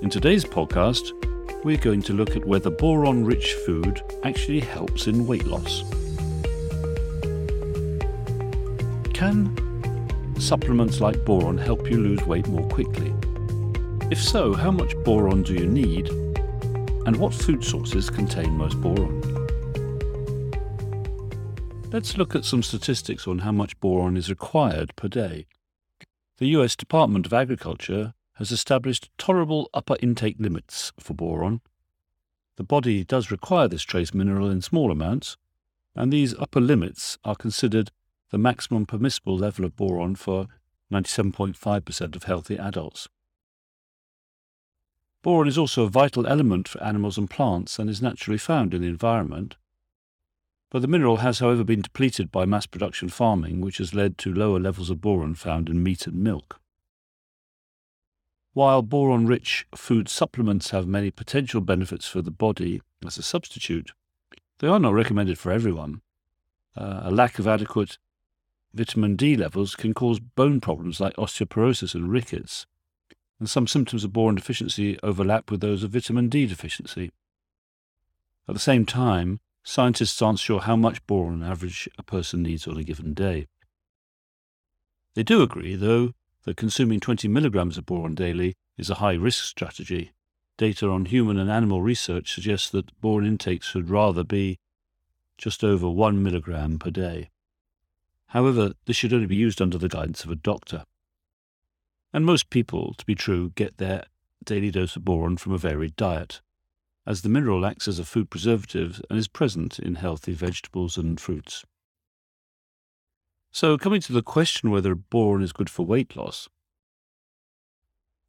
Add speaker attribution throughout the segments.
Speaker 1: In today's podcast, we're going to look at whether boron rich food actually helps in weight loss. Can supplements like boron help you lose weight more quickly? If so, how much boron do you need? And what food sources contain most boron? Let's look at some statistics on how much boron is required per day. The US Department of Agriculture has established tolerable upper intake limits for boron. The body does require this trace mineral in small amounts, and these upper limits are considered the maximum permissible level of boron for 97.5% of healthy adults. Boron is also a vital element for animals and plants and is naturally found in the environment. But the mineral has, however, been depleted by mass production farming, which has led to lower levels of boron found in meat and milk. While boron rich food supplements have many potential benefits for the body as a substitute, they are not recommended for everyone. Uh, a lack of adequate vitamin D levels can cause bone problems like osteoporosis and rickets, and some symptoms of boron deficiency overlap with those of vitamin D deficiency. At the same time, scientists aren't sure how much boron on average a person needs on a given day. They do agree, though, that consuming 20 milligrams of boron daily is a high risk strategy. Data on human and animal research suggests that boron intake should rather be just over 1 milligram per day. However, this should only be used under the guidance of a doctor. And most people, to be true, get their daily dose of boron from a varied diet as the mineral acts as a food preservative and is present in healthy vegetables and fruits. So, coming to the question whether boron is good for weight loss,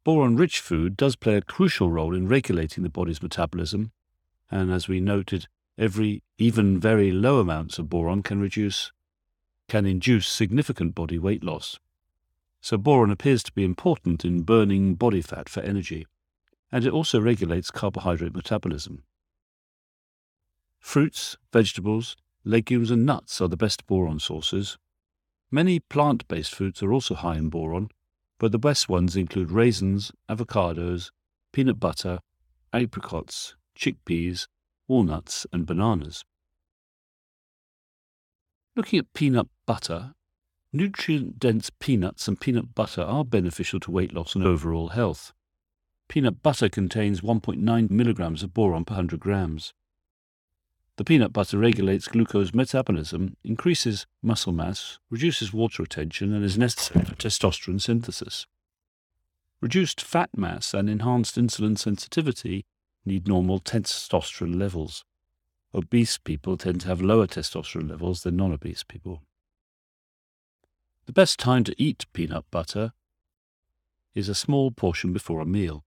Speaker 1: boron rich food does play a crucial role in regulating the body's metabolism, and as we noted, every, even very low amounts of boron can reduce, can induce significant body weight loss. So, boron appears to be important in burning body fat for energy and it also regulates carbohydrate metabolism. Fruits, vegetables, legumes, and nuts are the best boron sources. Many plant based foods are also high in boron, but the best ones include raisins, avocados, peanut butter, apricots, chickpeas, walnuts, and bananas. Looking at peanut butter, nutrient dense peanuts and peanut butter are beneficial to weight loss and overall health. Peanut butter contains 1.9 milligrams of boron per 100 grams. The peanut butter regulates glucose metabolism, increases muscle mass, reduces water retention, and is necessary for testosterone synthesis. Reduced fat mass and enhanced insulin sensitivity need normal testosterone levels. Obese people tend to have lower testosterone levels than non obese people. The best time to eat peanut butter is a small portion before a meal.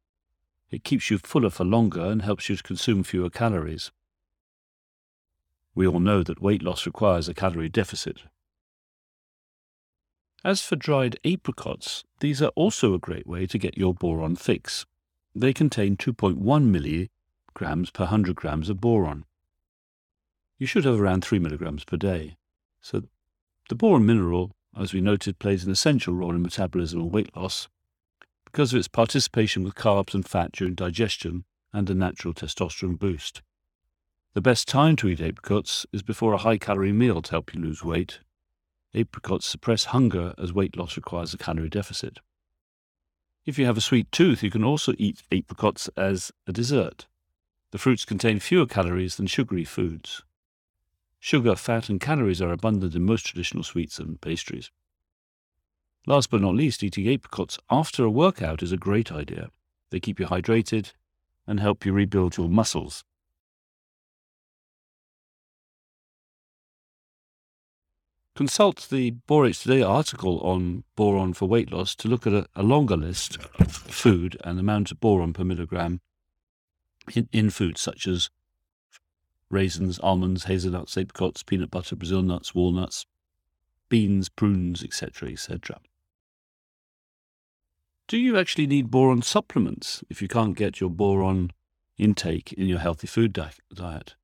Speaker 1: It keeps you fuller for longer and helps you to consume fewer calories. We all know that weight loss requires a calorie deficit. As for dried apricots, these are also a great way to get your boron fix. They contain 2.1 milligrams per 100 grams of boron. You should have around 3 milligrams per day. So the boron mineral, as we noted, plays an essential role in metabolism and weight loss, because of its participation with carbs and fat during digestion and a natural testosterone boost. The best time to eat apricots is before a high calorie meal to help you lose weight. Apricots suppress hunger as weight loss requires a calorie deficit. If you have a sweet tooth, you can also eat apricots as a dessert. The fruits contain fewer calories than sugary foods. Sugar, fat, and calories are abundant in most traditional sweets and pastries. Last but not least, eating apricots after a workout is a great idea. They keep you hydrated and help you rebuild your muscles. Consult the Borates Today article on boron for weight loss to look at a, a longer list of food and the amount of boron per milligram in, in foods such as raisins, almonds, hazelnuts, apricots, peanut butter, Brazil nuts, walnuts, beans, prunes, etc., etc. Do you actually need boron supplements if you can't get your boron intake in your healthy food di- diet?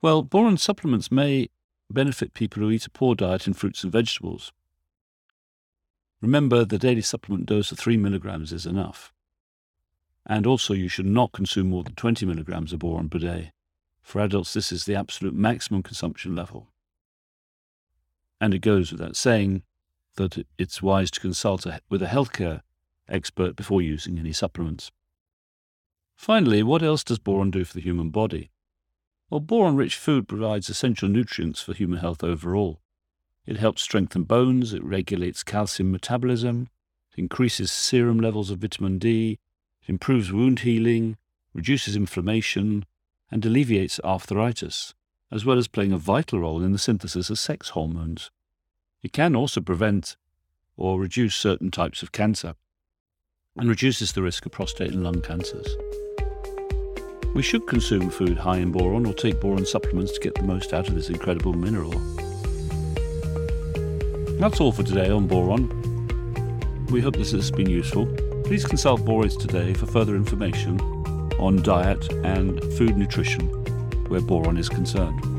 Speaker 1: Well, boron supplements may benefit people who eat a poor diet in fruits and vegetables. Remember, the daily supplement dose of 3 milligrams is enough. And also, you should not consume more than 20 milligrams of boron per day. For adults, this is the absolute maximum consumption level. And it goes without saying that it's wise to consult with a healthcare expert before using any supplements. Finally, what else does boron do for the human body? Well, boron rich food provides essential nutrients for human health overall. It helps strengthen bones, it regulates calcium metabolism, it increases serum levels of vitamin D, it improves wound healing, reduces inflammation, and alleviates arthritis, as well as playing a vital role in the synthesis of sex hormones. It can also prevent or reduce certain types of cancer and reduces the risk of prostate and lung cancers. We should consume food high in boron or take boron supplements to get the most out of this incredible mineral. That's all for today on boron. We hope this has been useful. Please consult Borates Today for further information on diet and food nutrition where boron is concerned.